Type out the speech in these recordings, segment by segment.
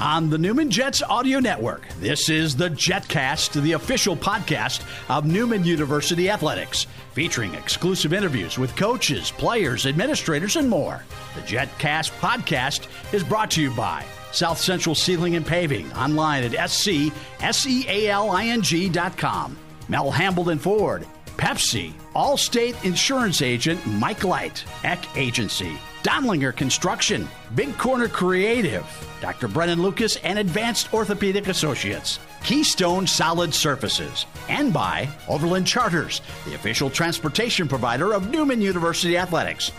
on the Newman Jets Audio Network. This is the JetCast, the official podcast of Newman University Athletics, featuring exclusive interviews with coaches, players, administrators, and more. The JetCast podcast is brought to you by South Central Sealing and Paving, online at scsealing.com. Mel Hambelton Ford, Pepsi, Allstate Insurance Agent Mike Light, Eck Agency, Dondlinger Construction, Big Corner Creative, Dr. Brennan Lucas and Advanced Orthopedic Associates, Keystone Solid Surfaces, and by Overland Charters, the official transportation provider of Newman University Athletics.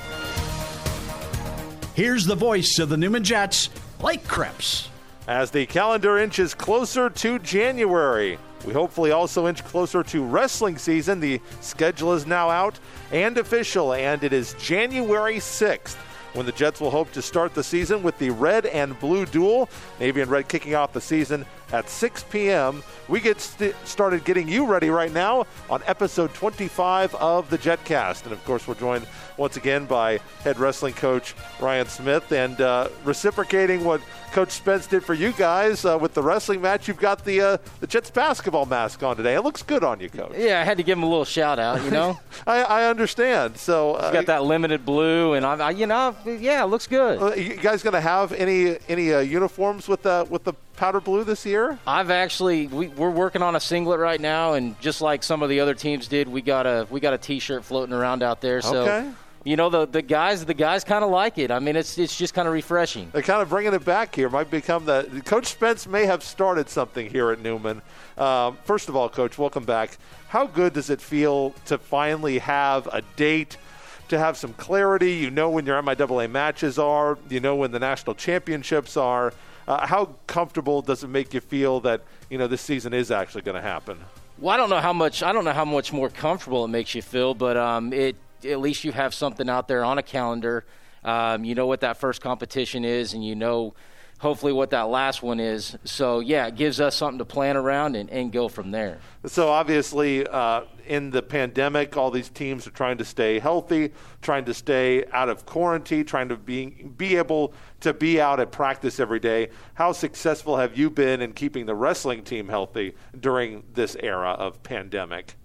Here's the voice of the Newman Jets, Blake Krebs. As the calendar inches closer to January, we hopefully also inch closer to wrestling season. The schedule is now out and official, and it is January 6th when the Jets will hope to start the season with the red and blue duel. Navy and red kicking off the season at 6 p.m. We get st- started getting you ready right now on episode 25 of the JetCast. And of course, we're joined once again by head wrestling coach Ryan Smith and uh, reciprocating what Coach Spence did for you guys uh, with the wrestling match. You've got the uh, the Jets basketball mask on today. It looks good on you, Coach. Yeah, I had to give him a little shout out. You know, I, I, understand. So uh, got that limited blue, and I, I, you know, yeah, it looks good. Uh, you guys going to have any any uh, uniforms with the with the powder blue this year? I've actually we, are working on a singlet right now, and just like some of the other teams did, we got a we got a T-shirt floating around out there. So. Okay you know the the guys the guys kind of like it. I mean, it's it's just kind of refreshing. They're kind of bringing it back here. Might become the Coach Spence may have started something here at Newman. Um, first of all, Coach, welcome back. How good does it feel to finally have a date? To have some clarity, you know when your MIAA matches are, you know when the national championships are. Uh, how comfortable does it make you feel that you know this season is actually going to happen? Well, I don't know how much I don't know how much more comfortable it makes you feel, but um, it at least you have something out there on a calendar. Um, you know what that first competition is, and you know hopefully what that last one is. So yeah, it gives us something to plan around and, and go from there. So obviously, uh, in the pandemic, all these teams are trying to stay healthy, trying to stay out of quarantine, trying to be be able to be out at practice every day. How successful have you been in keeping the wrestling team healthy during this era of pandemic?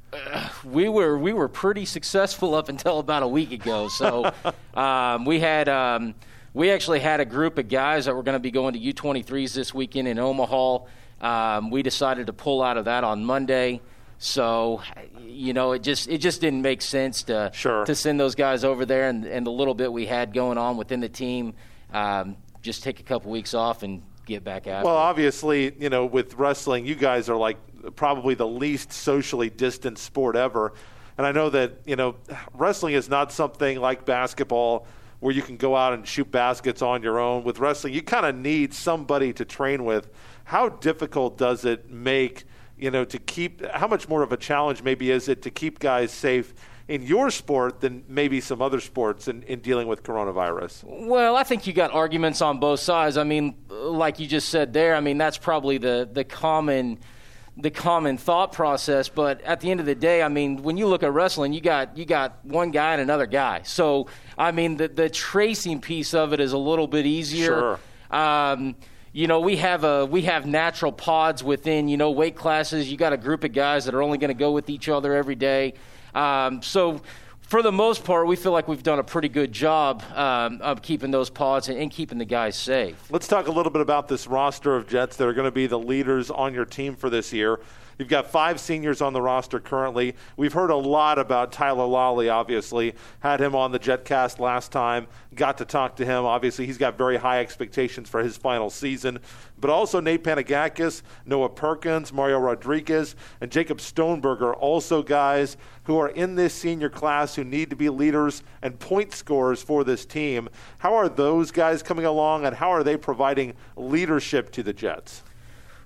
we were we were pretty successful up until about a week ago. So um, we had um, we actually had a group of guys that were going to be going to U23s this weekend in Omaha. Um, we decided to pull out of that on Monday. So, you know, it just it just didn't make sense to sure. to send those guys over there, and, and the little bit we had going on within the team, um, just take a couple weeks off and get back at. Well, obviously, you know, with wrestling, you guys are like probably the least socially distant sport ever. And I know that, you know, wrestling is not something like basketball where you can go out and shoot baskets on your own. With wrestling, you kind of need somebody to train with. How difficult does it make, you know, to keep, how much more of a challenge maybe is it to keep guys safe in your sport than maybe some other sports in, in dealing with coronavirus? Well, I think you got arguments on both sides. I mean, like you just said there, I mean, that's probably the, the common – the common thought process. But at the end of the day, I mean, when you look at wrestling, you got you got one guy and another guy. So I mean, the the tracing piece of it is a little bit easier. Sure. Um, you know, we have a we have natural pods within you know weight classes. You got a group of guys that are only going to go with each other every day. Um, so for the most part, we feel like we've done a pretty good job um, of keeping those pods and, and, keeping the guys safe. Let's talk a little bit about this roster of Jets that are going to be the leaders on your team for this year. You've got five seniors on the roster currently. We've heard a lot about Tyler Lawley, obviously. Had him on the JetCast last time. Got to talk to him. Obviously, he's got very high expectations for his final season. But also Nate Panagakis, Noah Perkins, Mario Rodriguez, and Jacob Stoneberger, also guys who are in this senior class who need to be leaders and point scorers for this team. How are those guys coming along, and how are they providing leadership to the Jets?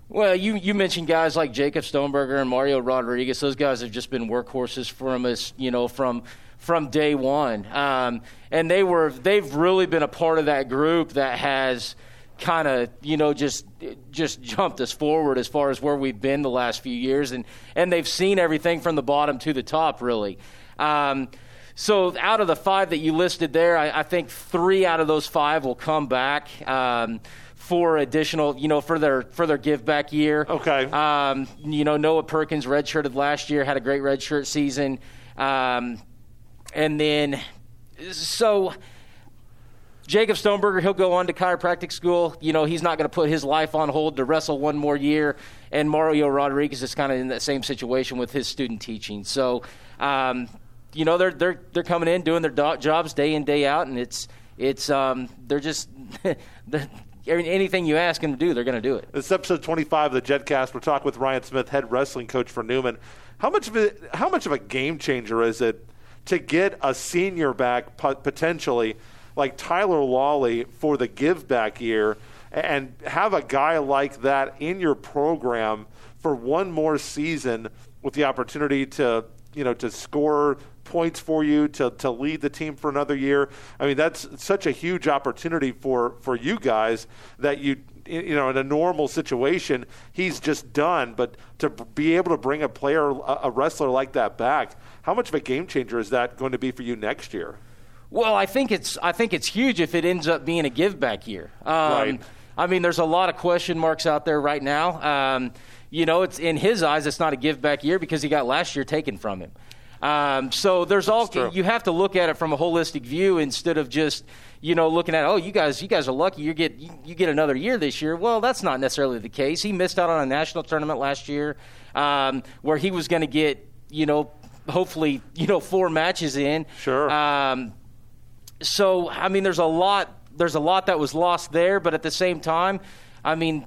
Well, you, you mentioned guys like Jacob Stoneberger and Mario Rodriguez. Those guys have just been workhorses for us, you know, from from day one. Um, and they were they've really been a part of that group that has kind of you know just just jumped us forward as far as where we've been the last few years, and and they've seen everything from the bottom to the top, really. Um, so out of the five that you listed there, I, I, think three out of those five will come back. Um, for additional, you know, for their for their give back year. Okay. Um, you know, Noah Perkins redshirted last year, had a great redshirt season, um, and then so Jacob Stoneberger, he'll go on to chiropractic school. You know, he's not going to put his life on hold to wrestle one more year. And Mario Rodriguez is kind of in that same situation with his student teaching. So, um, you know, they're they're they're coming in doing their do- jobs day in day out, and it's it's um, they're just anything you ask them to do, they're going to do it. This is episode 25 of the JetCast. We're talking with Ryan Smith, head wrestling coach for Newman. How much of it, how much of a game changer is it to get a senior back potentially? like Tyler Lawley for the give back year and have a guy like that in your program for one more season with the opportunity to you know to score points for you to, to lead the team for another year. I mean that's such a huge opportunity for for you guys that you you know in a normal situation he's just done but to be able to bring a player a wrestler like that back how much of a game changer is that going to be for you next year well, I think it's I think it's huge if it ends up being a give back year. Um, right. I mean, there's a lot of question marks out there right now. Um, you know, it's in his eyes, it's not a give back year because he got last year taken from him. Um, so there's all you have to look at it from a holistic view instead of just you know looking at oh you guys you guys are lucky you get you, you get another year this year. Well, that's not necessarily the case. He missed out on a national tournament last year um, where he was going to get you know hopefully you know four matches in. Sure. Um, so I mean, there's a lot. There's a lot that was lost there, but at the same time, I mean,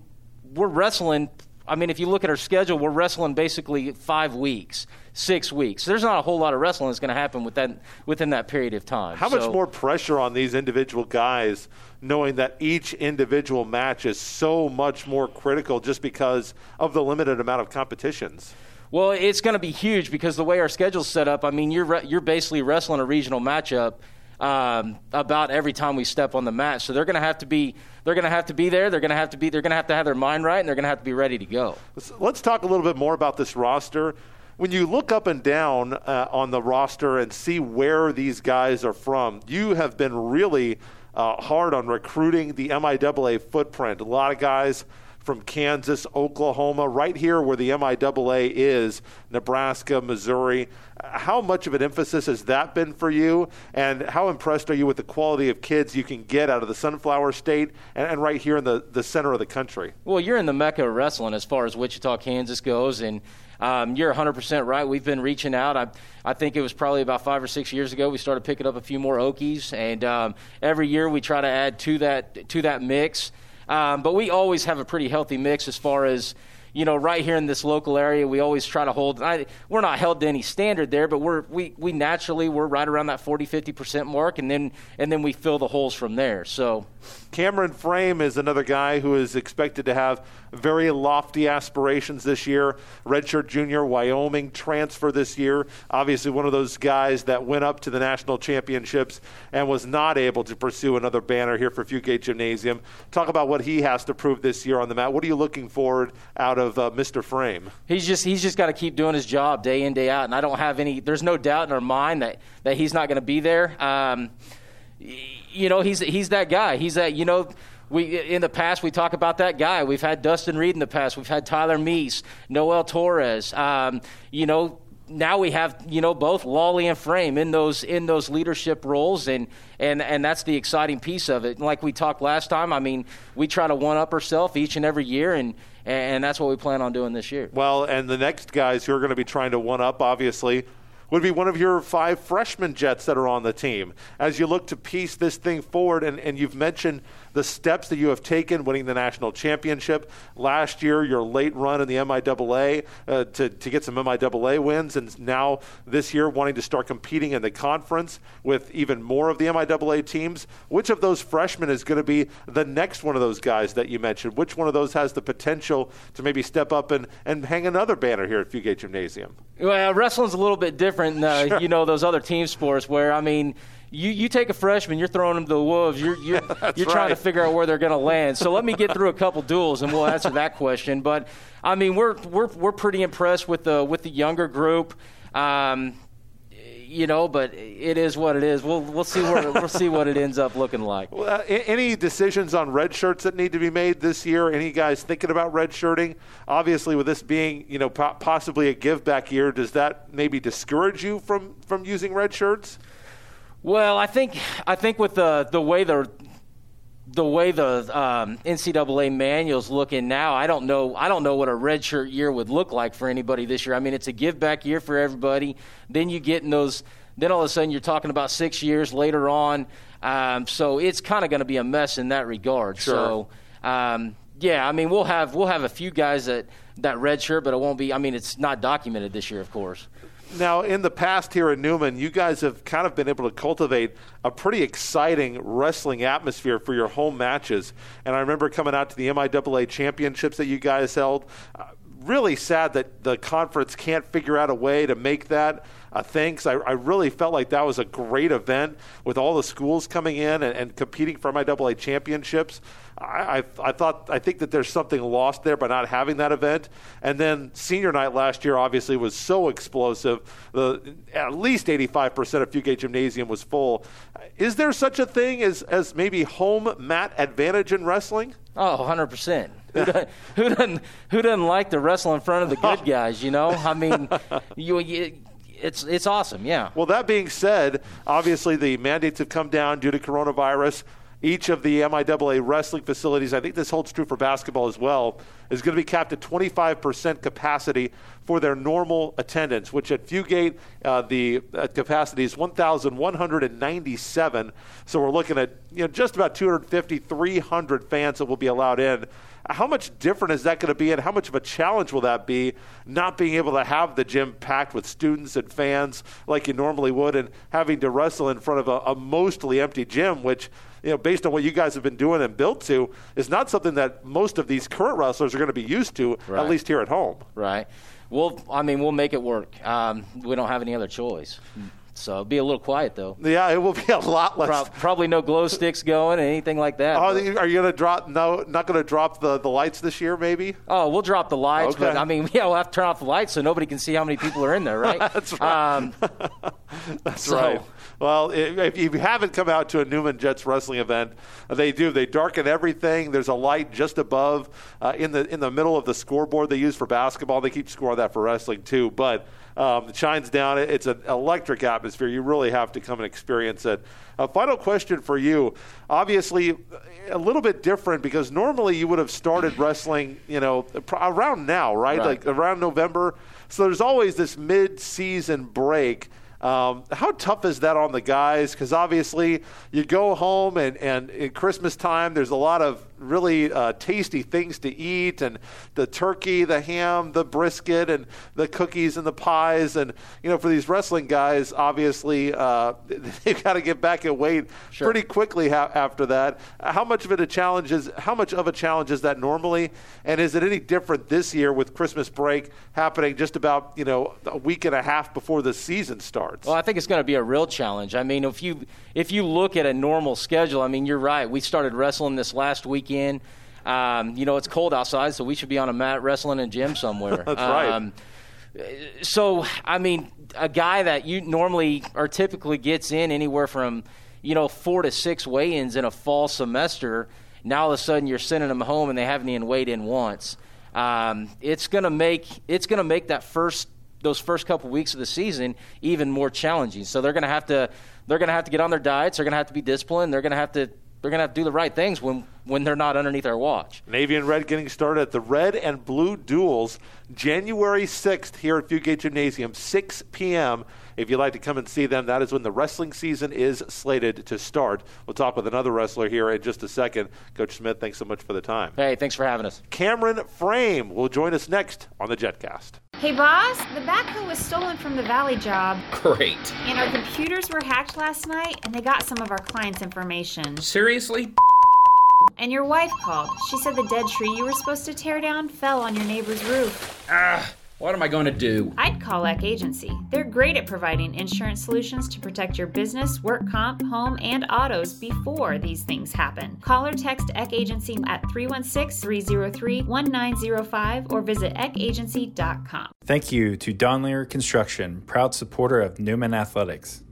we're wrestling. I mean, if you look at our schedule, we're wrestling basically five weeks, six weeks. There's not a whole lot of wrestling that's going to happen within within that period of time. How so, much more pressure on these individual guys, knowing that each individual match is so much more critical just because of the limited amount of competitions? Well, it's going to be huge because the way our schedule's set up. I mean, you're you're basically wrestling a regional matchup um, about every time we step on the mat. So they're going to have to be they're going to have to be there. They're going to have to be they're going to have to have their mind right, and they're going to have to be ready to go. Let's talk a little bit more about this roster. When you look up and down uh, on the roster and see where these guys are from, you have been really uh, hard on recruiting the MIAA footprint. A lot of guys from Kansas, Oklahoma, right here where the MIAA is, Nebraska, Missouri. How much of an emphasis has that been for you? And how impressed are you with the quality of kids you can get out of the Sunflower State and, and right here in the, the center of the country? Well, you're in the mecca of wrestling as far as Wichita, Kansas goes. And um, you're 100% right. We've been reaching out. I, I think it was probably about five or six years ago we started picking up a few more Okies, and um, every year we try to add to that to that mix. Um, but we always have a pretty healthy mix as far as you know, right here in this local area, we always try to hold. I, we're not held to any standard there, but we're we, we naturally we're right around that 40, 50 percent mark, and then and then we fill the holes from there. So, Kameron Frame is another guy who is expected to have very lofty aspirations this year. Redshirt junior, Wyoming transfer this year. Obviously, one of those guys that went up to the national championships and was not able to pursue another banner here for Fugate Gymnasium. Talk about what he has to prove this year on the mat. What are you looking forward out of uh, Mr. Frame? He's just he's just got to keep doing his job day in day out, and I don't have any. There's no doubt in our mind that that he's not going to be there. Um, you know, he's he's that guy. He's that you know we in the past we talk about that guy. We've had Dustin Reed in the past. We've had Tyler Meese, Noel Torres. Um, you know, now we have you know both Lawley and Frame in those in those leadership roles, and and and that's the exciting piece of it. Like we talked last time, I mean, we try to one up ourselves each and every year, and and that's what we plan on doing this year. Well, and the next guys who are going to be trying to one up, obviously, would be one of your five freshman Jets that are on the team. As you look to piece this thing forward, and, and you've mentioned the steps that you have taken, winning the national championship last year, your late run in the MIAA uh, to, to get some MIAA wins, and now this year wanting to start competing in the conference with even more of the MIAA teams. Which of those freshmen is going to be the next one of those guys that you mentioned? Which one of those has the potential to maybe step up and, and hang another banner here at Fugate Gymnasium? Well, wrestling's a little bit different, uh, sure. you know, those other team sports where, I mean, you, you take a freshman, you're throwing them to the wolves. You're you're, you're trying right. to figure out where they're going to land. So let me get through a couple duels, and we'll answer that question. But I mean, we're we're we're pretty impressed with the with the younger group. Um, you know, but it is what it is. We'll we'll see where we'll see what it ends up looking like. Well, uh, any decisions on red shirts that need to be made this year? Any guys thinking about red shirting? Obviously, with this being you know po- possibly a give back year, does that maybe discourage you from from using red shirts? Well, I think I think with the the way the the way the um, NCAA manual's looking now, I don't know. I don't know what a redshirt year would look like for anybody this year. I mean, it's a give back year for everybody. Then you get in those. Then all of a sudden you're talking about six years later on. Um, so it's kind of going to be a mess in that regard. Sure. So um, yeah, I mean we'll have we'll have a few guys that that red shirt, but it won't be. I mean, it's not documented this year, of course. Now, in the past here at Newman, you guys have kind of been able to cultivate a pretty exciting wrestling atmosphere for your home matches. And I remember coming out to the MIAA championships that you guys held. Uh, really sad that the conference can't figure out a way to make that a thing because I, I, really felt like that was a great event with all the schools coming in and, and competing for MIAA championships. I, I, I, thought I think that there's something lost there by not having that event. And then senior night last year obviously was so explosive. The at least 85% of Fugate Gymnasium was full. Is there such a thing as as maybe home mat advantage in wrestling? Oh, 100%. Who doesn't, who doesn't who doesn't like to wrestle in front of the good guys, you know? I mean, you, you it's it's awesome, yeah. Well, that being said, obviously the mandates have come down due to coronavirus each of the MIAA wrestling facilities, I think this holds true for basketball as well, is going to be capped at 25% capacity for their normal attendance, which at Fugate, uh, the uh, capacity is 1,197. So we're looking at you know, just about 250, 300 fans that will be allowed in. How much different is that going to be, and how much of a challenge will that be, not being able to have the gym packed with students and fans like you normally would, and having to wrestle in front of a, a mostly empty gym, which you know, based on what you guys have been doing and built to, is not something that most of these current wrestlers are going to be used to, right. at least here at home. Right. Well, I mean, we'll make it work. Um, we don't have any other choice. So it'll be a little quiet though. Yeah, it will be a lot less. Pro- probably no glow sticks going, anything like that. Oh, but. are you going to drop? No, not going to drop the, the lights this year, maybe. Oh, we'll drop the lights, okay. but I mean, yeah, we'll have to turn off the lights so nobody can see how many people are in there, right? That's right. Um, That's so. right. Well, if you haven't come out to a Newman Jets wrestling event, they do. They darken everything. There's a light just above uh, in the in the middle of the scoreboard they use for basketball. They keep score of that for wrestling too, but um, it shines down. It's an electric atmosphere. You really have to come and experience it. A final question for you. Obviously, a little bit different because normally you would have started wrestling, you know, around now, right? right. Like around November. So there's always this mid-season break. Um, how tough is that on the guys? Because obviously you go home and, and in Christmas time, there's a lot of really uh, tasty things to eat and the turkey, the ham, the brisket, and the cookies and the pies. And, you know, for these wrestling guys, obviously uh, they've got to get back at weight sure. pretty quickly ha- after that. How much of it a challenge is, how much of a challenge is that normally? And is it any different this year with Christmas break happening just about, you know, a week and a half before the season starts? Well, I think it's going to be a real challenge. I mean, if you, if you look at a normal schedule, I mean, you're right. We started wrestling this last week weekend. Um, you know, it's cold outside, so we should be on a mat wrestling in a gym somewhere. That's right. Um, so, I mean, a guy that you normally or typically gets in anywhere from, you know, four to six weigh-ins in a fall semester, now all of a sudden you're sending them home and they haven't even weighed in once. Um, it's gonna make it's gonna make that first those first couple weeks of the season even more challenging. So they're gonna have to they're gonna have to get on their diets. They're gonna have to be disciplined. They're gonna have to they're going to have to do the right things when, when they're not underneath our watch. Navy and Red getting started at the Red and Blue Duels January 6th here at Fugate Gymnasium, 6 p.m. If you'd like to come and see them, that is when the wrestling season is slated to start. We'll talk with another wrestler here in just a second. Coach Smith, thanks so much for the time. Hey, thanks for having us. Kameron Frame will join us next on the JetCast. Hey, boss, the backhoe was stolen from the Valley job. Great. And our computers were hacked last night, and they got some of our clients' information. Seriously? And your wife called. She said the dead tree you were supposed to tear down fell on your neighbor's roof. Ah. What am I going to do? I'd call Eck Agency. They're great at providing insurance solutions to protect your business, work comp, home, and autos before these things happen. Call or text Eck Agency at 316 303 1905 or visit eckagency.com. Thank you to Dondlinger Construction, proud supporter of Newman Athletics.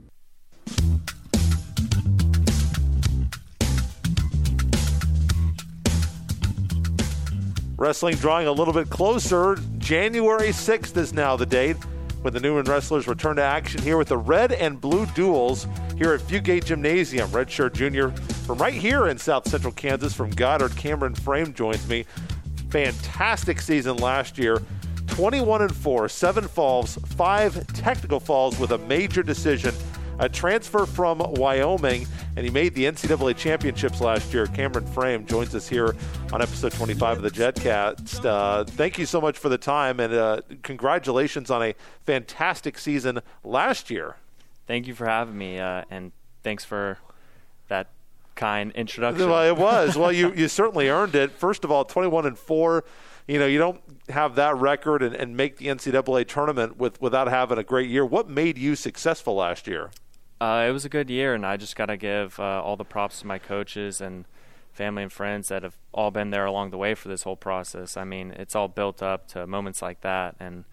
Wrestling drawing a little bit closer. January 6th is now the date when the Newman Wrestlers return to action here with the red and blue duels here at Fugate Gymnasium. Redshirt Junior from right here in South Central Kansas from Goddard, Kameron Frame joins me. Fantastic season last year. 21 and 4, 7 falls, 5 technical falls with a major decision a transfer from Wyoming, and he made the NCAA championships last year. Kameron Frame joins us here on episode 25 of the JetCast. Uh, thank you so much for the time, and uh, congratulations on a fantastic season last year. Thank you for having me, uh, and thanks for that kind introduction. Well, it was. well, you you certainly earned it. First of all, 21 and four. You know, you don't have that record and, and make the NCAA tournament with without having a great year. What made you successful last year? Uh, it was a good year, and I just got to give uh, all the props to my coaches and family and friends that have all been there along the way for this whole process. I mean, it's all built up to moments like that, and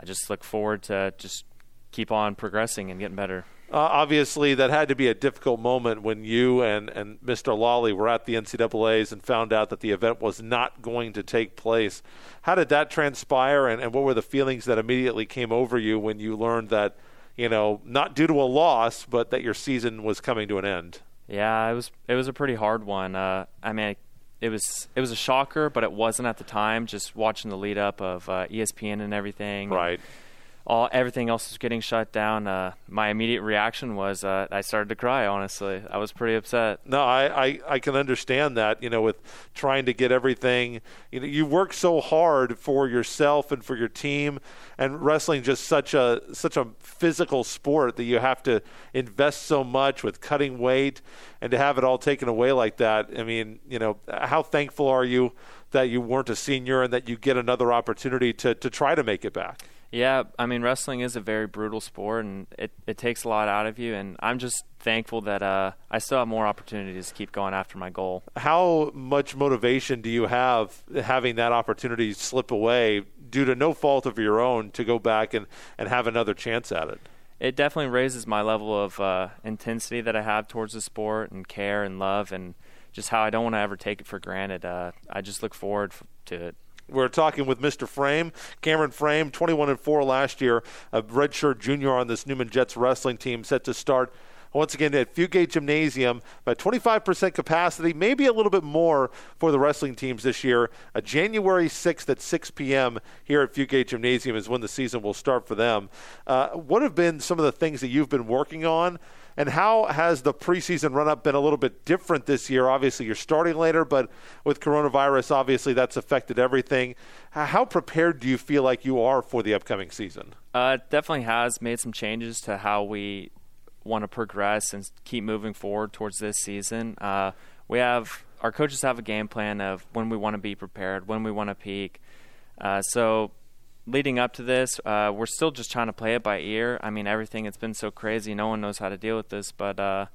I just look forward to just keep on progressing and getting better. Uh, obviously, that had to be a difficult moment when you and, and Mr. Lawley were at the NCAA's and found out that the event was not going to take place. How did that transpire, and, and what were the feelings that immediately came over you when you learned that – you know, not due to a loss, but that your season was coming to an end. Yeah, it was it was a pretty hard one. Uh, I mean, it was it was a shocker, but it wasn't at the time. Just watching the lead up of uh, ESPN and everything, right? And, all everything else was getting shut down. Uh, my immediate reaction was uh, I started to cry. Honestly, I was pretty upset. No, I, I, I can understand that. You know, with trying to get everything, you know, you work so hard for yourself and for your team, and wrestling just such a such a physical sport that you have to invest so much with cutting weight, and to have it all taken away like that. I mean, you know, how thankful are you that you weren't a senior and that you get another opportunity to to try to make it back? Yeah, I mean, wrestling is a very brutal sport, and it, it takes a lot out of you. And I'm just thankful that uh, I still have more opportunities to keep going after my goal. How much motivation do you have having that opportunity slip away due to no fault of your own to go back and, and have another chance at it? It definitely raises my level of uh, intensity that I have towards the sport and care and love and just how I don't want to ever take it for granted. Uh, I just look forward to it. We're talking with Mr. Frame, Kameron Frame, 21 and 4 last year, a redshirt junior on this Newman Jets wrestling team, set to start once again at Fugate Gymnasium, about 25% capacity, maybe a little bit more for the wrestling teams this year. A January 6th at 6 p.m. here at Fugate Gymnasium is when the season will start for them. Uh, what have been some of the things that you've been working on? And how has the preseason run up been a little bit different this year? Obviously, you're starting later, but with coronavirus, obviously that's affected everything. How prepared do you feel like you are for the upcoming season? Uh, definitely has made some changes to how we want to progress and keep moving forward towards this season. Uh, we have our coaches have a game plan of when we want to be prepared, when we want to peak. Uh, so leading up to this, uh, we're still just trying to play it by ear. I mean, everything it's been so crazy. No one knows how to deal with this, but uh,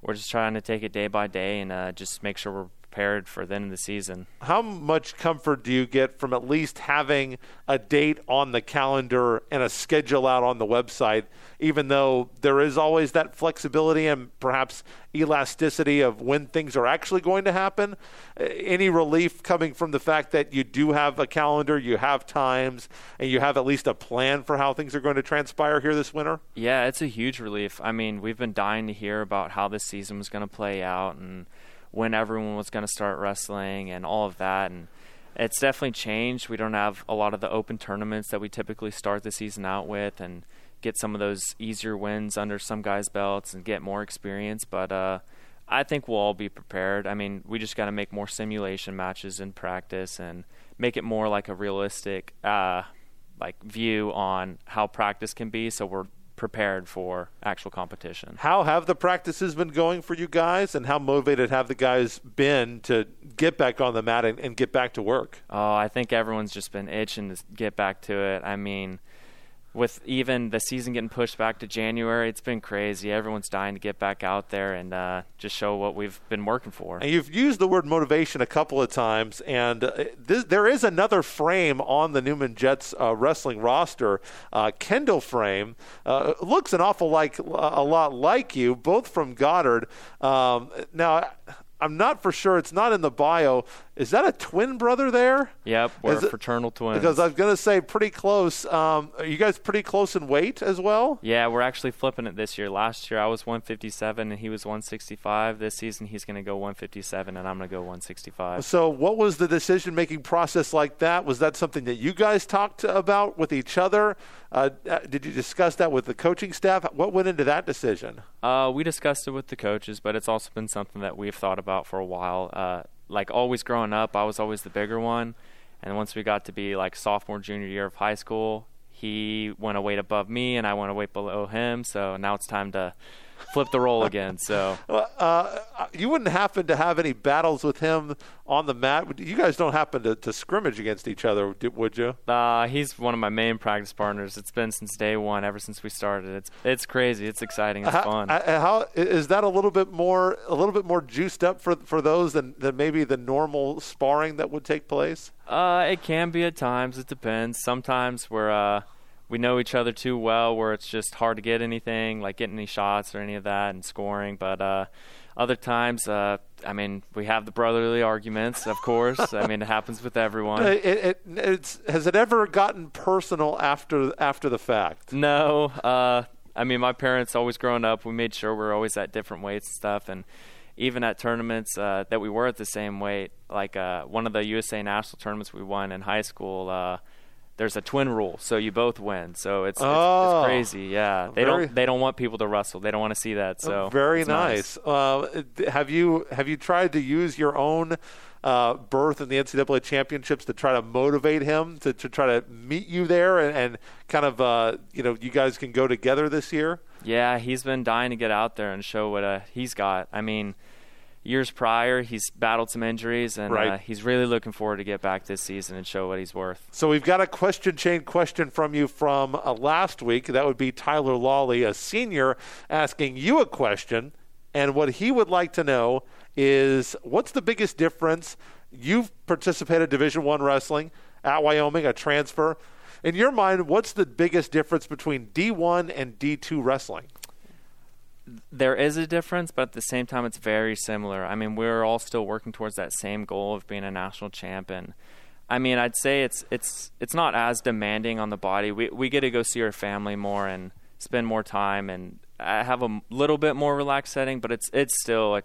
we're just trying to take it day by day and uh, just make sure we're prepared for the end of the season. How much comfort do you get from at least having a date on the calendar and a schedule out on the website, even though there is always that flexibility and perhaps elasticity of when things are actually going to happen? Uh, any relief coming from the fact that you do have a calendar, you have times, and you have at least a plan for how things are going to transpire here this winter? Yeah, it's a huge relief. I mean, we've been dying to hear about how this season was going to play out and – when everyone was going to start wrestling and all of that. And it's definitely changed. We don't have a lot of the open tournaments that we typically start the season out with and get some of those easier wins under some guys' belts and get more experience. But uh, I think we'll all be prepared. I mean, we just got to make more simulation matches in practice and make it more like a realistic uh, like view on how practice can be. So we're prepared for actual competition. How have the practices been going for you guys, and how motivated have the guys been to get back on the mat and, and get back to work? Oh, I think everyone's just been itching to get back to it. I mean, with even the season getting pushed back to January, it's been crazy. Everyone's dying to get back out there and uh, just show what we've been working for. And you've used the word motivation a couple of times, and uh, this, there is another frame on the Newman Jets uh, wrestling roster. Uh, Kendall Frame uh, looks an awful like a lot like you, both from Goddard. Um, now. I'm not for sure. It's not in the bio. Is that a twin brother there? Yep, we're it- fraternal twins. Because I was going to say pretty close. Um, are you guys pretty close in weight as well? yeah, we're actually flipping it this year. Last year I was 157 and he was 165. This season he's going to go 157 and I'm going to go 165. So, what was the decision making process like that? Was that something that you guys talked about with each other? Uh, uh, did you discuss that with the coaching staff? What went into that decision? Uh, we discussed it with the coaches, but it's also been something that we've thought about for a while. Uh, like always growing up, I was always the bigger one, and once we got to be like sophomore, junior year of high school, he went a weight above me, and I went a weight below him. So now it's time to flip the role again. So Uh, you wouldn't happen to have any battles with him on the mat? You guys don't happen to, to scrimmage against each other, would you? uh, he's one of my main practice partners. It's been since day one, ever since we started. It's it's crazy. It's exciting. It's How, fun. uh, how is that a little bit more a little bit more juiced up for for those than, than maybe the normal sparring that would take place? Uh, it can be at times. It depends. Sometimes we're uh, we know each other too well, where it's just hard to get anything, like getting any shots or any of that, and scoring. But uh, other times, uh, I mean, we have the brotherly arguments, of course. I mean, it happens with everyone. It, it, it's, has it ever gotten personal after after the fact? No, uh, I mean, my parents always growing up, we made sure we are always at different weights and stuff, and even at tournaments uh, that we were at the same weight, like uh, one of the USA national tournaments we won in high school. There's a twin rule, so you both win. So it's, it's, Oh. it's crazy. Yeah, they Very- don't they don't want people to wrestle. They don't want to see that. So very it's nice. Uh, have you have you tried to use your own uh, berth in the NCAA championships to try to motivate him to, to try to meet you there and, and kind of uh, you know you guys can go together this year? Yeah, he's been dying to get out there and show what uh, he's got. I mean, years prior, he's battled some injuries, and Right. uh, he's really looking forward to get back this season and show what he's worth. So we've got a question chain question from you from uh, last week. That would be Tyler Lawley, a senior, asking you a question, and what he would like to know is what's the biggest difference? You've participated Division One wrestling at Wyoming, a transfer. In your mind, what's the biggest difference between D1 and D2 wrestling? There is a difference, but at the same time, it's very similar. I mean, we're all still working towards that same goal of being a national champion. I mean, I'd say it's it's it's not as demanding on the body. We we get to go see our family more and spend more time, and I have a little bit more relaxed setting, but it's it's still a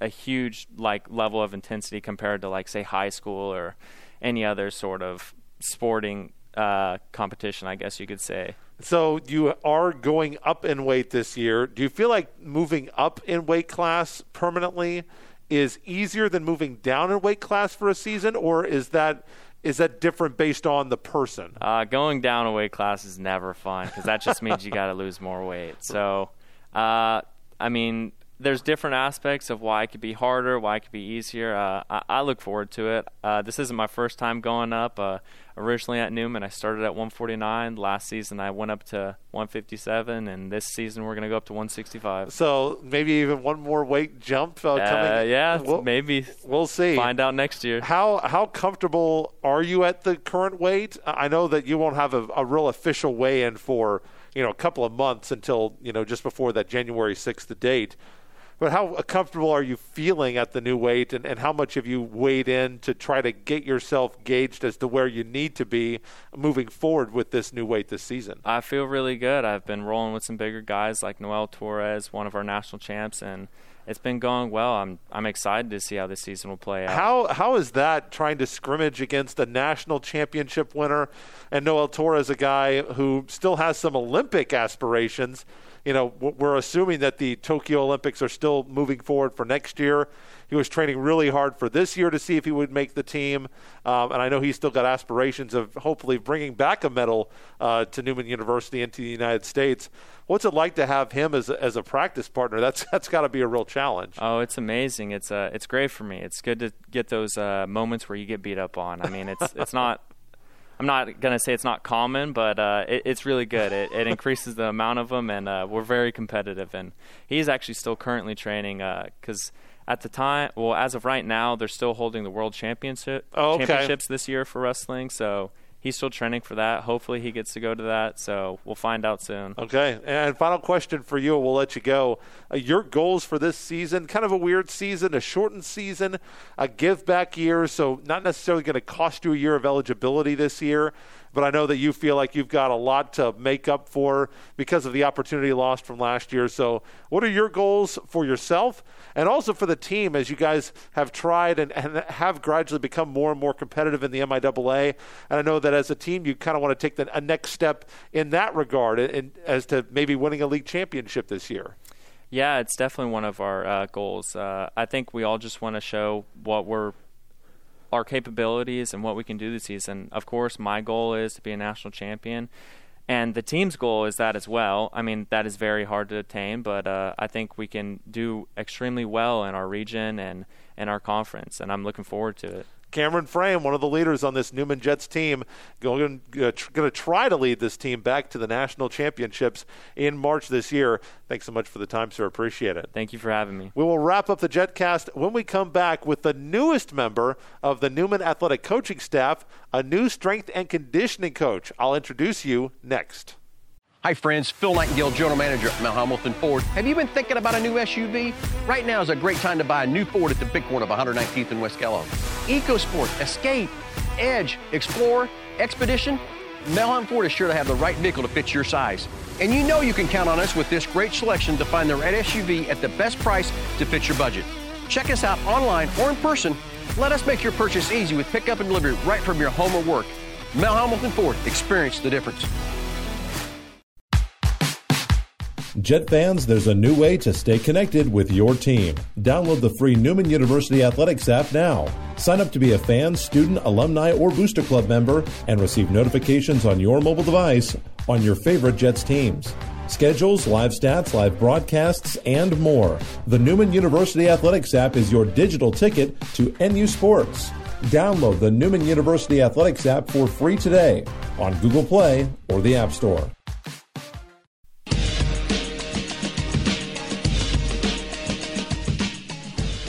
a huge like level of intensity compared to like say high school or any other sort of sporting uh, competition, I guess you could say. So you are going up in weight this year. Do you feel like moving up in weight class permanently is easier than moving down in weight class for a season, or is that is that different based on the person? Uh, going down a weight class is never fun because that just means you got to lose more weight. So, uh, I mean, there's different aspects of why it could be harder, why it could be easier. Uh, I, I look forward to it. Uh, this isn't my first time going up. Uh, originally at Newman, I started at 149. Last season, I went up to 157, and this season we're going to go up to 165. So maybe even one more weight jump uh, Uh, coming. yeah, we'll, maybe we'll see. find out next year. How how comfortable are you at the current weight? I know that you won't have a, a real official weigh-in for you know a couple of months until you know just before that January sixth date. But how comfortable are you feeling at the new weight, and, and how much have you weighed in to try to get yourself gauged as to where you need to be moving forward with this new weight this season? I feel really good. I've been rolling with some bigger guys like Noel Torres, one of our national champs, and it's been going well. I'm I'm excited to see how this season will play out. How how is that trying to scrimmage against a national championship winner and Noel Torres, a guy who still has some Olympic aspirations? You know, we're assuming that the Tokyo Olympics are still moving forward for next year. He was training really hard for this year to see if he would make the team, um, and I know he's still got aspirations of hopefully bringing back a medal uh, to Newman University into the United States. What's it like to have him as a, as a practice partner? That's that's got to be a real challenge. Oh, it's amazing. It's uh, it's great for me. It's good to get those uh, moments where you get beat up on. I mean, it's it's not. I'm not gonna say it's not common, but uh, it, it's really good. It, it, increases the amount of them, and uh, we're very competitive. And he's actually still currently training because uh, at the time, well, as of right now, they're still holding the world championship oh, okay. championships this year for wrestling. So he's still training for that. Hopefully, he gets to go to that. So we'll find out soon. Okay. And final question for you. We'll let you go. Uh, your goals for this season? Kind of a weird season, a shortened season, a give back year. So not necessarily going to cost you a year of eligibility this year but I know that you feel like you've got a lot to make up for because of the opportunity lost from last year. So, what are your goals for yourself and also for the team as you guys have tried and, and have gradually become more and more competitive in the MIAA? And I know that as a team, you kind of want to take the, a next step in that regard in, as to maybe winning a league championship this year. Yeah, it's definitely one of our uh, goals. Uh, I think we all just want to show what we're our capabilities and what we can do this season. Of course, my goal is to be a national champion, and the team's goal is that as well. I mean, that is very hard to attain, but uh, I think we can do extremely well in our region and in our conference, and I'm looking forward to it. Kameron Frame, one of the leaders on this Newman Jets team, going, uh, tr- going to try to lead this team back to the national championships in March this year. Thanks so much for the time, sir. Appreciate it. Thank you for having me. We will wrap up the JetCast when we come back with the newest member of the Newman Athletic Coaching staff, a new strength and conditioning coach. I'll introduce you next. Hi, friends. Phil Nightingale, General Manager at Mel Hambelton Ford. Have you been thinking about a new SUV? Right now is a great time to buy a new Ford at the big corner of 119th and West Kellogg. EcoSport, Escape, Edge, Explorer, Expedition. Mel Hambelton Ford is sure to have the right vehicle to fit your size. And you know you can count on us with this great selection to find the right SUV at the best price to fit your budget. Check us out online or in person. Let us make your purchase easy with pickup and delivery right from your home or work. Mel Hambelton Ford, experience the difference. Jet fans, there's a new way to stay connected with your team. Download the free Newman University Athletics app now. Sign up to be a fan, student, alumni, or booster club member and receive notifications on your mobile device on your favorite Jets teams. Schedules, live stats, live broadcasts, and more. The Newman University Athletics app is your digital ticket to NU Sports. Download the Newman University Athletics app for free today on Google Play or the App Store.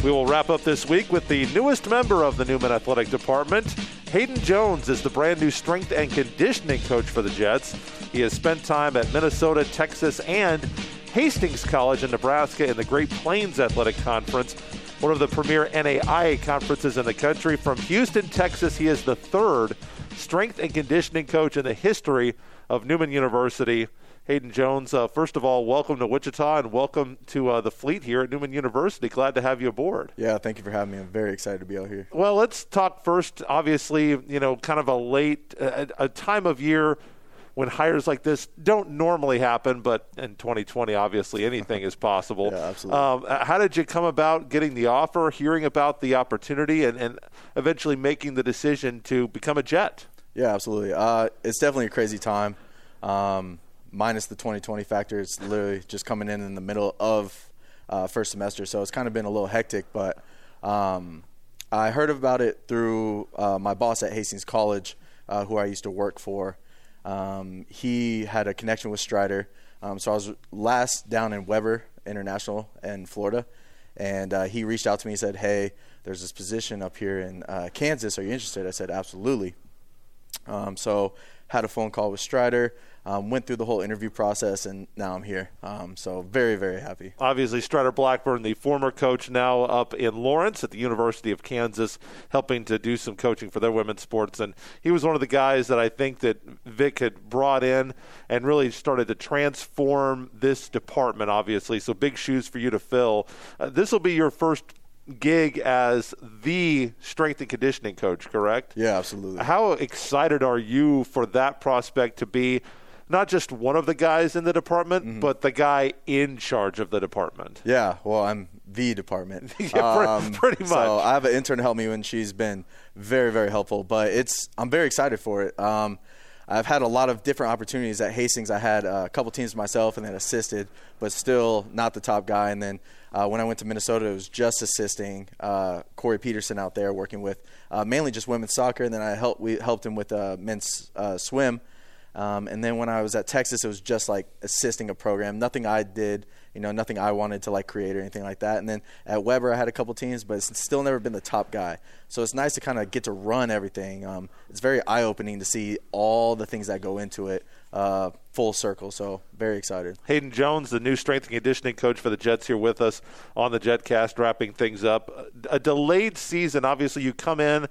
We will wrap up this week with the newest member of the Newman Athletic Department. Hayden Jones is the brand new strength and conditioning coach for the Jets. He has spent time at Minnesota, Texas, and Hastings College in Nebraska in the Great Plains Athletic Conference, one of the premier NAIA conferences in the country. From Houston, Texas, he is the third strength and conditioning coach in the history of Newman University. Hayden Jones, uh, first of all, welcome to Wichita and welcome to uh, the fleet here at Newman University. Glad to have you aboard. Yeah, thank you for having me. I'm very excited to be out here. Well, let's talk first. Obviously, you know, kind of a late, a, a time of year when hires like this don't normally happen, but in 2020, obviously anything is possible. Yeah, absolutely. Um, how did you come about getting the offer, hearing about the opportunity, and, and eventually making the decision to become a Jet? Yeah, absolutely. Uh, it's definitely a crazy time. Um, minus the 2020 factor. It's literally just coming in in the middle of uh, first semester, so it's kind of been a little hectic. But um, I heard about it through uh, my boss at Hastings College, uh, who I used to work for. Um, he had a connection with Strider, um, so I was last down in Webber International in Florida, and uh, he reached out to me and said, "Hey, there's this position up here in uh, Kansas. Are you interested?" I said, "Absolutely." Um, so had a phone call with Strider um, went through the whole interview process, and now I'm here. Um, so very, very happy. Obviously, Strider Blackburn, the former coach, now up in Lawrence at the University of Kansas, helping to do some coaching for their women's sports. And he was one of the guys that I think that Vic had brought in and really started to transform this department. Obviously, so big shoes for you to fill. Uh, this will be your first gig as the strength and conditioning coach, correct? Yeah, absolutely. How excited are you for that prospect to be not just one of the guys in the department, Mm-hmm. but the guy in charge of the department. Yeah, well, I'm the department. Um, Yeah, pre- pretty So much. I have an intern help me, and she's been very, very helpful. But it's I'm very excited for it. Um, I've had a lot of different opportunities at Hastings. I had uh, a couple teams myself, and then assisted, but still not the top guy. And then uh, when I went to Minnesota, it was just assisting uh, Corey Peterson out there, working with uh, mainly just women's soccer. And then I helped we helped him with uh, men's uh, swim. Um, and then when I was at Texas, it was just like assisting a program. Nothing I did, you know, nothing I wanted to like create or anything like that. And then at Webber, I had a couple teams, but it's still never been the top guy. So it's nice to kind of get to run everything. Um, it's very eye opening to see all the things that go into it uh, full circle. So very excited. Hayden Jones, the new strength and conditioning coach for the Jets, here with us on the JetCast, wrapping things up. A delayed season. Obviously, you come in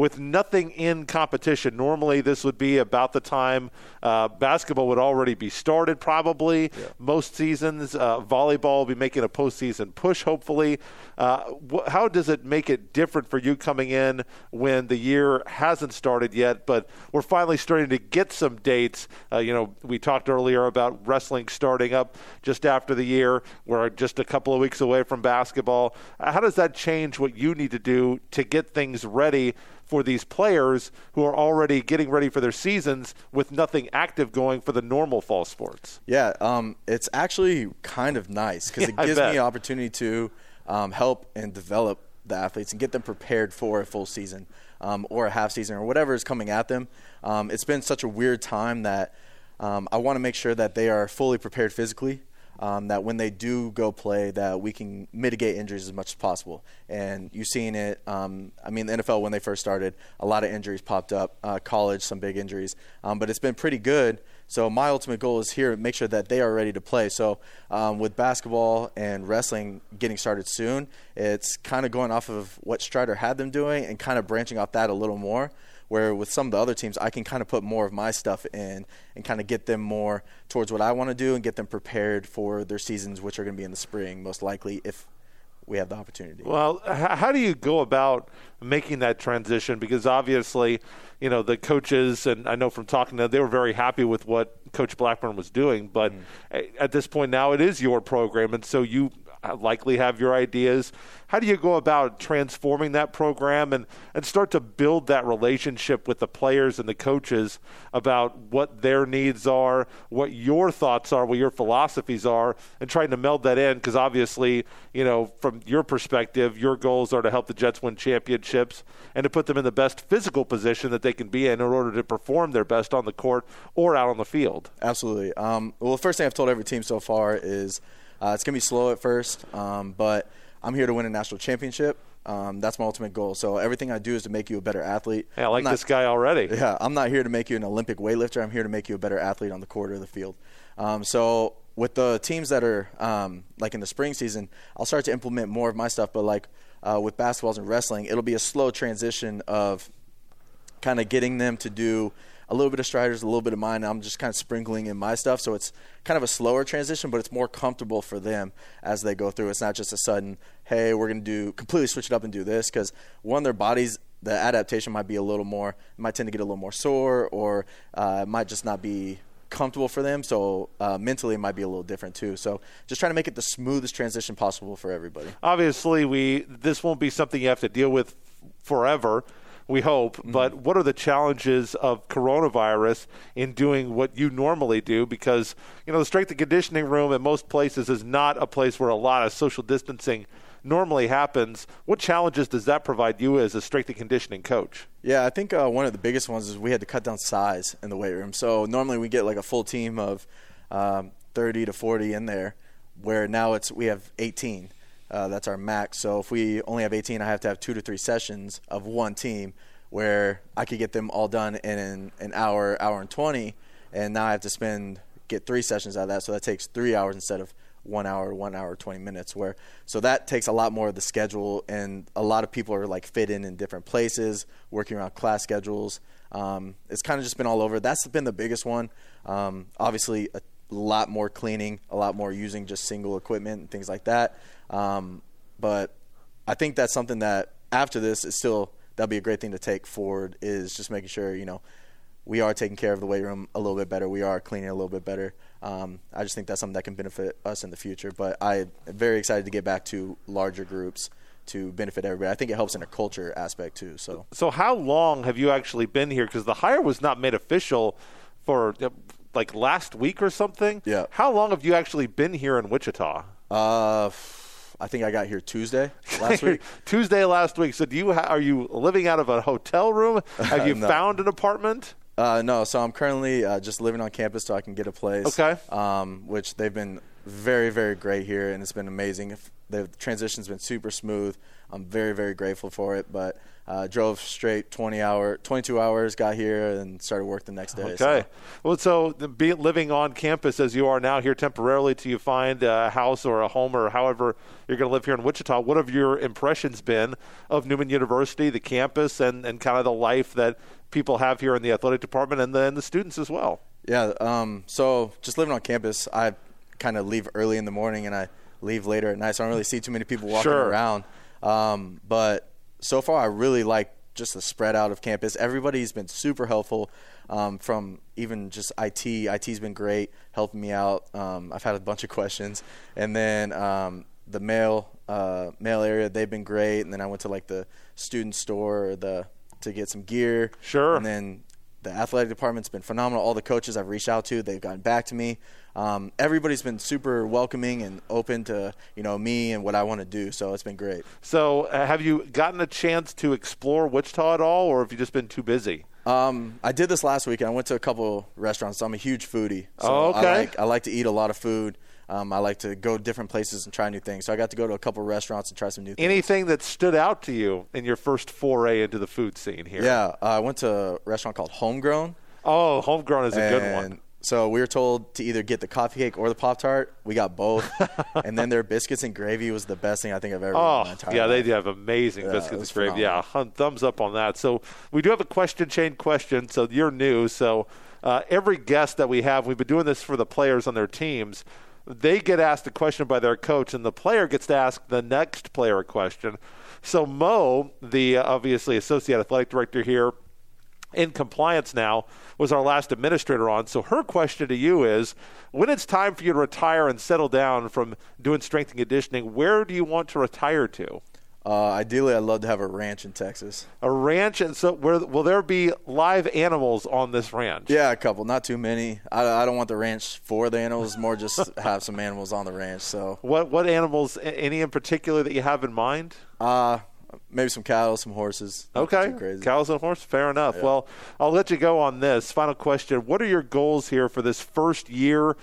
with nothing in competition. Normally, this would be about the time uh, basketball would already be started, probably. Most seasons, uh, volleyball will be making a postseason push, hopefully. Uh, wh- how does it make it different for you coming in when the year hasn't started yet, but we're finally starting to get some dates? Uh, you know, we talked earlier about wrestling starting up just after the year. We're just a couple of weeks away from basketball. How does that change what you need to do to get things ready? For these players who are already getting ready for their seasons with nothing active going for the normal fall sports. Yeah, um, it's actually kind of nice because Yeah, it gives me an opportunity to um, help and develop the athletes and get them prepared for a full season um, or a half season or whatever is coming at them. Um, it's been such a weird time that um, I want to make sure that they are fully prepared physically. Um, that when they do go play, that we can mitigate injuries as much as possible. And you've seen it. Um, I mean, the NFL when they first started, a lot of injuries popped up. Uh, college, some big injuries, um, but it's been pretty good. So my ultimate goal is here make sure that they are ready to play. So um, with basketball and wrestling getting started soon, it's kind of going off of what Strider had them doing and kind of branching off that a little more. Where with some of the other teams, I can kind of put more of my stuff in and kind of get them more towards what I want to do and get them prepared for their seasons, which are going to be in the spring, most likely, if we have the opportunity. Well, how do you go about making that transition? Because obviously, you know, the coaches, and I know from talking to them, they were very happy with what Coach Blackburn was doing. But mm-hmm. a- at this point now, it is your program, and so you likely have your ideas. How do you go about transforming that program and, and start to build that relationship with the players and the coaches about what their needs are, what your thoughts are, what your philosophies are, and trying to meld that in? Because obviously, you know, from your perspective, your goals are to help the Jets win championships and to put them in the best physical position that they can be in in order to perform their best on the court or out on the field. Absolutely. Um, well, the first thing I've told every team so far is uh, it's going to be slow at first, um, but I'm here to win a national championship. Um, that's my ultimate goal. So everything I do is to make you a better athlete. Hey, I like not- this guy already. Yeah, I'm not here to make you an Olympic weightlifter. I'm here to make you a better athlete on the court or the field. Um, so with the teams that are um, like in the spring season, I'll start to implement more of my stuff. But like uh, with basketballs and wrestling, it'll be a slow transition of kind of getting them to do a little bit of Striders, a little bit of mine. I'm just kind of sprinkling in my stuff, so it's kind of a slower transition, but it's more comfortable for them as they go through. It's not just a sudden, hey, we're going to do completely switch it up and do this because one, their bodies, the adaptation might be a little more, might tend to get a little more sore, or uh, it might just not be comfortable for them. So uh, mentally, it might be a little different too. So just trying to make it the smoothest transition possible for everybody. Obviously, we this won't be something you have to deal with forever. We hope, Mm-hmm. but what are the challenges of coronavirus in doing what you normally do? Because you know the strength and conditioning room in most places is not a place where a lot of social distancing normally happens. What challenges does that provide you as a strength and conditioning coach? Yeah, I think uh, one of the biggest ones is we had to cut down size in the weight room. So normally we get like a full team of um, 30 to 40 in there, where now it's we have 18. Uh, that's our max. So if we only have 18, I have to have two to three sessions of one team, where I could get them all done in an, hour, hour and 20, and now I have to spend get three sessions out of that. So that takes three hours instead of one hour, one hour, 20 minutes. Where so that takes a lot more of the schedule, and a lot of people are like fit in in different places, working around class schedules. Um, it's kind of just been all over. That's been the biggest one. Um, obviously, a lot more cleaning, a lot more using just single equipment and things like that. Um, but I think that's something that after this is still that'll be a great thing to take forward is just making sure you know we are taking care of the weight room a little bit better. We are cleaning a little bit better. Um, I just think that's something that can benefit us in the future. But I'm very excited to get back to larger groups to benefit everybody. I think it helps in a culture aspect too. So, so how long have you actually been here? Because the hire was not made official for like last week or something. Yeah. How long have you actually been here in Wichita? Uh, I think I got here Tuesday last week. Tuesday last week. So do you ha- are you living out of a hotel room? Have you No. found an apartment? Uh, no, so I'm currently uh, just living on campus so I can get a place. Okay. Um, which they've been very, very great here, and it's been amazing. The transition's been super smooth. I'm very, very grateful for it. But uh, drove straight 20 hour, 22 hours, got here, and started work the next day. Okay. So, Well, so be living on campus as you are now here temporarily till you find a house or a home or however you're going to live here in Wichita, what have your impressions been of Newman University, the campus, and, and kind of the life that people have here in the athletic department and then the students as well? yeah. Um, so just living on campus, I kind of leave early in the morning and I leave later at night, so I don't really see too many people walking Sure. around. Um, but so far, I really like just the spread out of campus. Everybody's been super helpful. Um, from even just IT, IT's been great, helping me out. Um, I've had a bunch of questions, and then um, the mail uh, mail area, they've been great. And then I went to like the student store or the to get some gear. Sure. And then the athletic department's been phenomenal. All the coaches I've reached out to, they've gotten back to me. Um, everybody's been super welcoming and open to you know me and what I want to do. So it's been great. So, uh, have you gotten a chance to explore Wichita at all, or have you just been too busy? Um, I did this last weekend. I went to a couple restaurants. So I'm a huge foodie. So Oh, okay. I like I like to eat a lot of food. Um, I like to go different places and try new things. So I got to go to a couple restaurants and try some new things. Anything that stood out to you in your first foray into the food scene here? Yeah, uh, I went to a restaurant called Homegrown. Oh, homegrown is a good one. So we were told to either get the coffee cake or the Pop Tart. We got both, and then their biscuits and gravy was the best thing I think I've ever. Oh, yeah, they life. do have amazing Yeah, biscuits and gravy. Yeah, thumbs up on that. So we do have a question chain question. So you're new. So uh, every guest that we have, we've been doing this for the players on their teams. They get asked a question by their coach, and the player gets to ask the next player a question. So Mo, the uh, obviously associate athletic director here, in compliance now was our last administrator on. So her question to you is when it's time for you to retire and settle down from doing strength and conditioning, where do you want to retire to? Uh, ideally, I'd love to have a ranch in Texas. A ranch, and so where will there be live animals on this ranch? Yeah, a couple, not too many. I, I don't want the ranch for the animals, more just have some animals on the ranch. So, What what animals? Any in particular that you have in mind? uh, maybe some cattle, some horses. Okay, crazy. cows and horses. Fair enough. Well, I'll let you go on this final question. What are your goals here for this first year?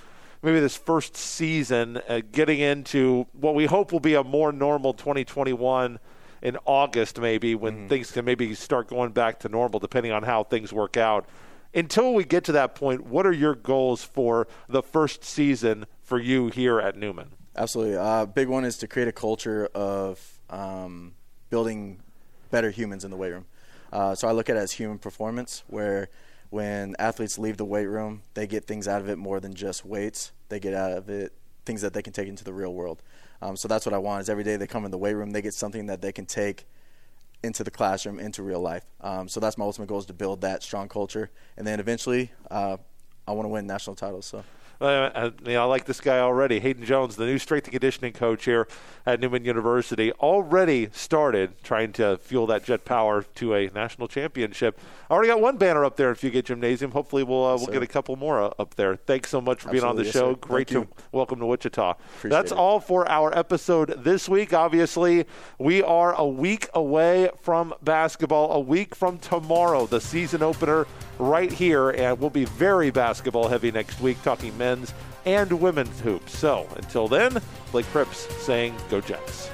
Maybe this first season, uh, getting into what we hope will be a more normal 2021 in August, maybe when Mm-hmm. things can maybe start going back to normal, depending on how things work out. Until we get to that point, what are your goals for the first season for you here at Newman? Absolutely. Uh, big one is to create a culture of um, building better humans in the weight room. Uh, so I look at it as human performance, where when athletes leave the weight room, they get things out of it more than just weights. They get out of it things that they can take into the real world. Um, so that's what I want. Is every day they come in the weight room, they get something that they can take into the classroom, into real life. Um, so that's my ultimate goal is to build that strong culture, and then eventually, uh, I want to win national titles. So. Uh, I, you know, I like this guy already. Hayden Jones, the new strength and conditioning coach here at Newman University, already started trying to fuel that jet power to a national championship. I already got one banner up there in Fugate Gymnasium. Hopefully, we'll uh, we'll sir. get a couple more uh, up there. Thanks so much for being on the Absolutely. Yes, show. sir. Great Thank to you. welcome to Wichita. Appreciate That's it. all for our episode this week. Obviously, we are a week away from basketball. A week from tomorrow, the season opener right here, and we'll be very basketball heavy next week, talking men's and women's hoops. So until then, Blake Cripps saying, "Go Jets."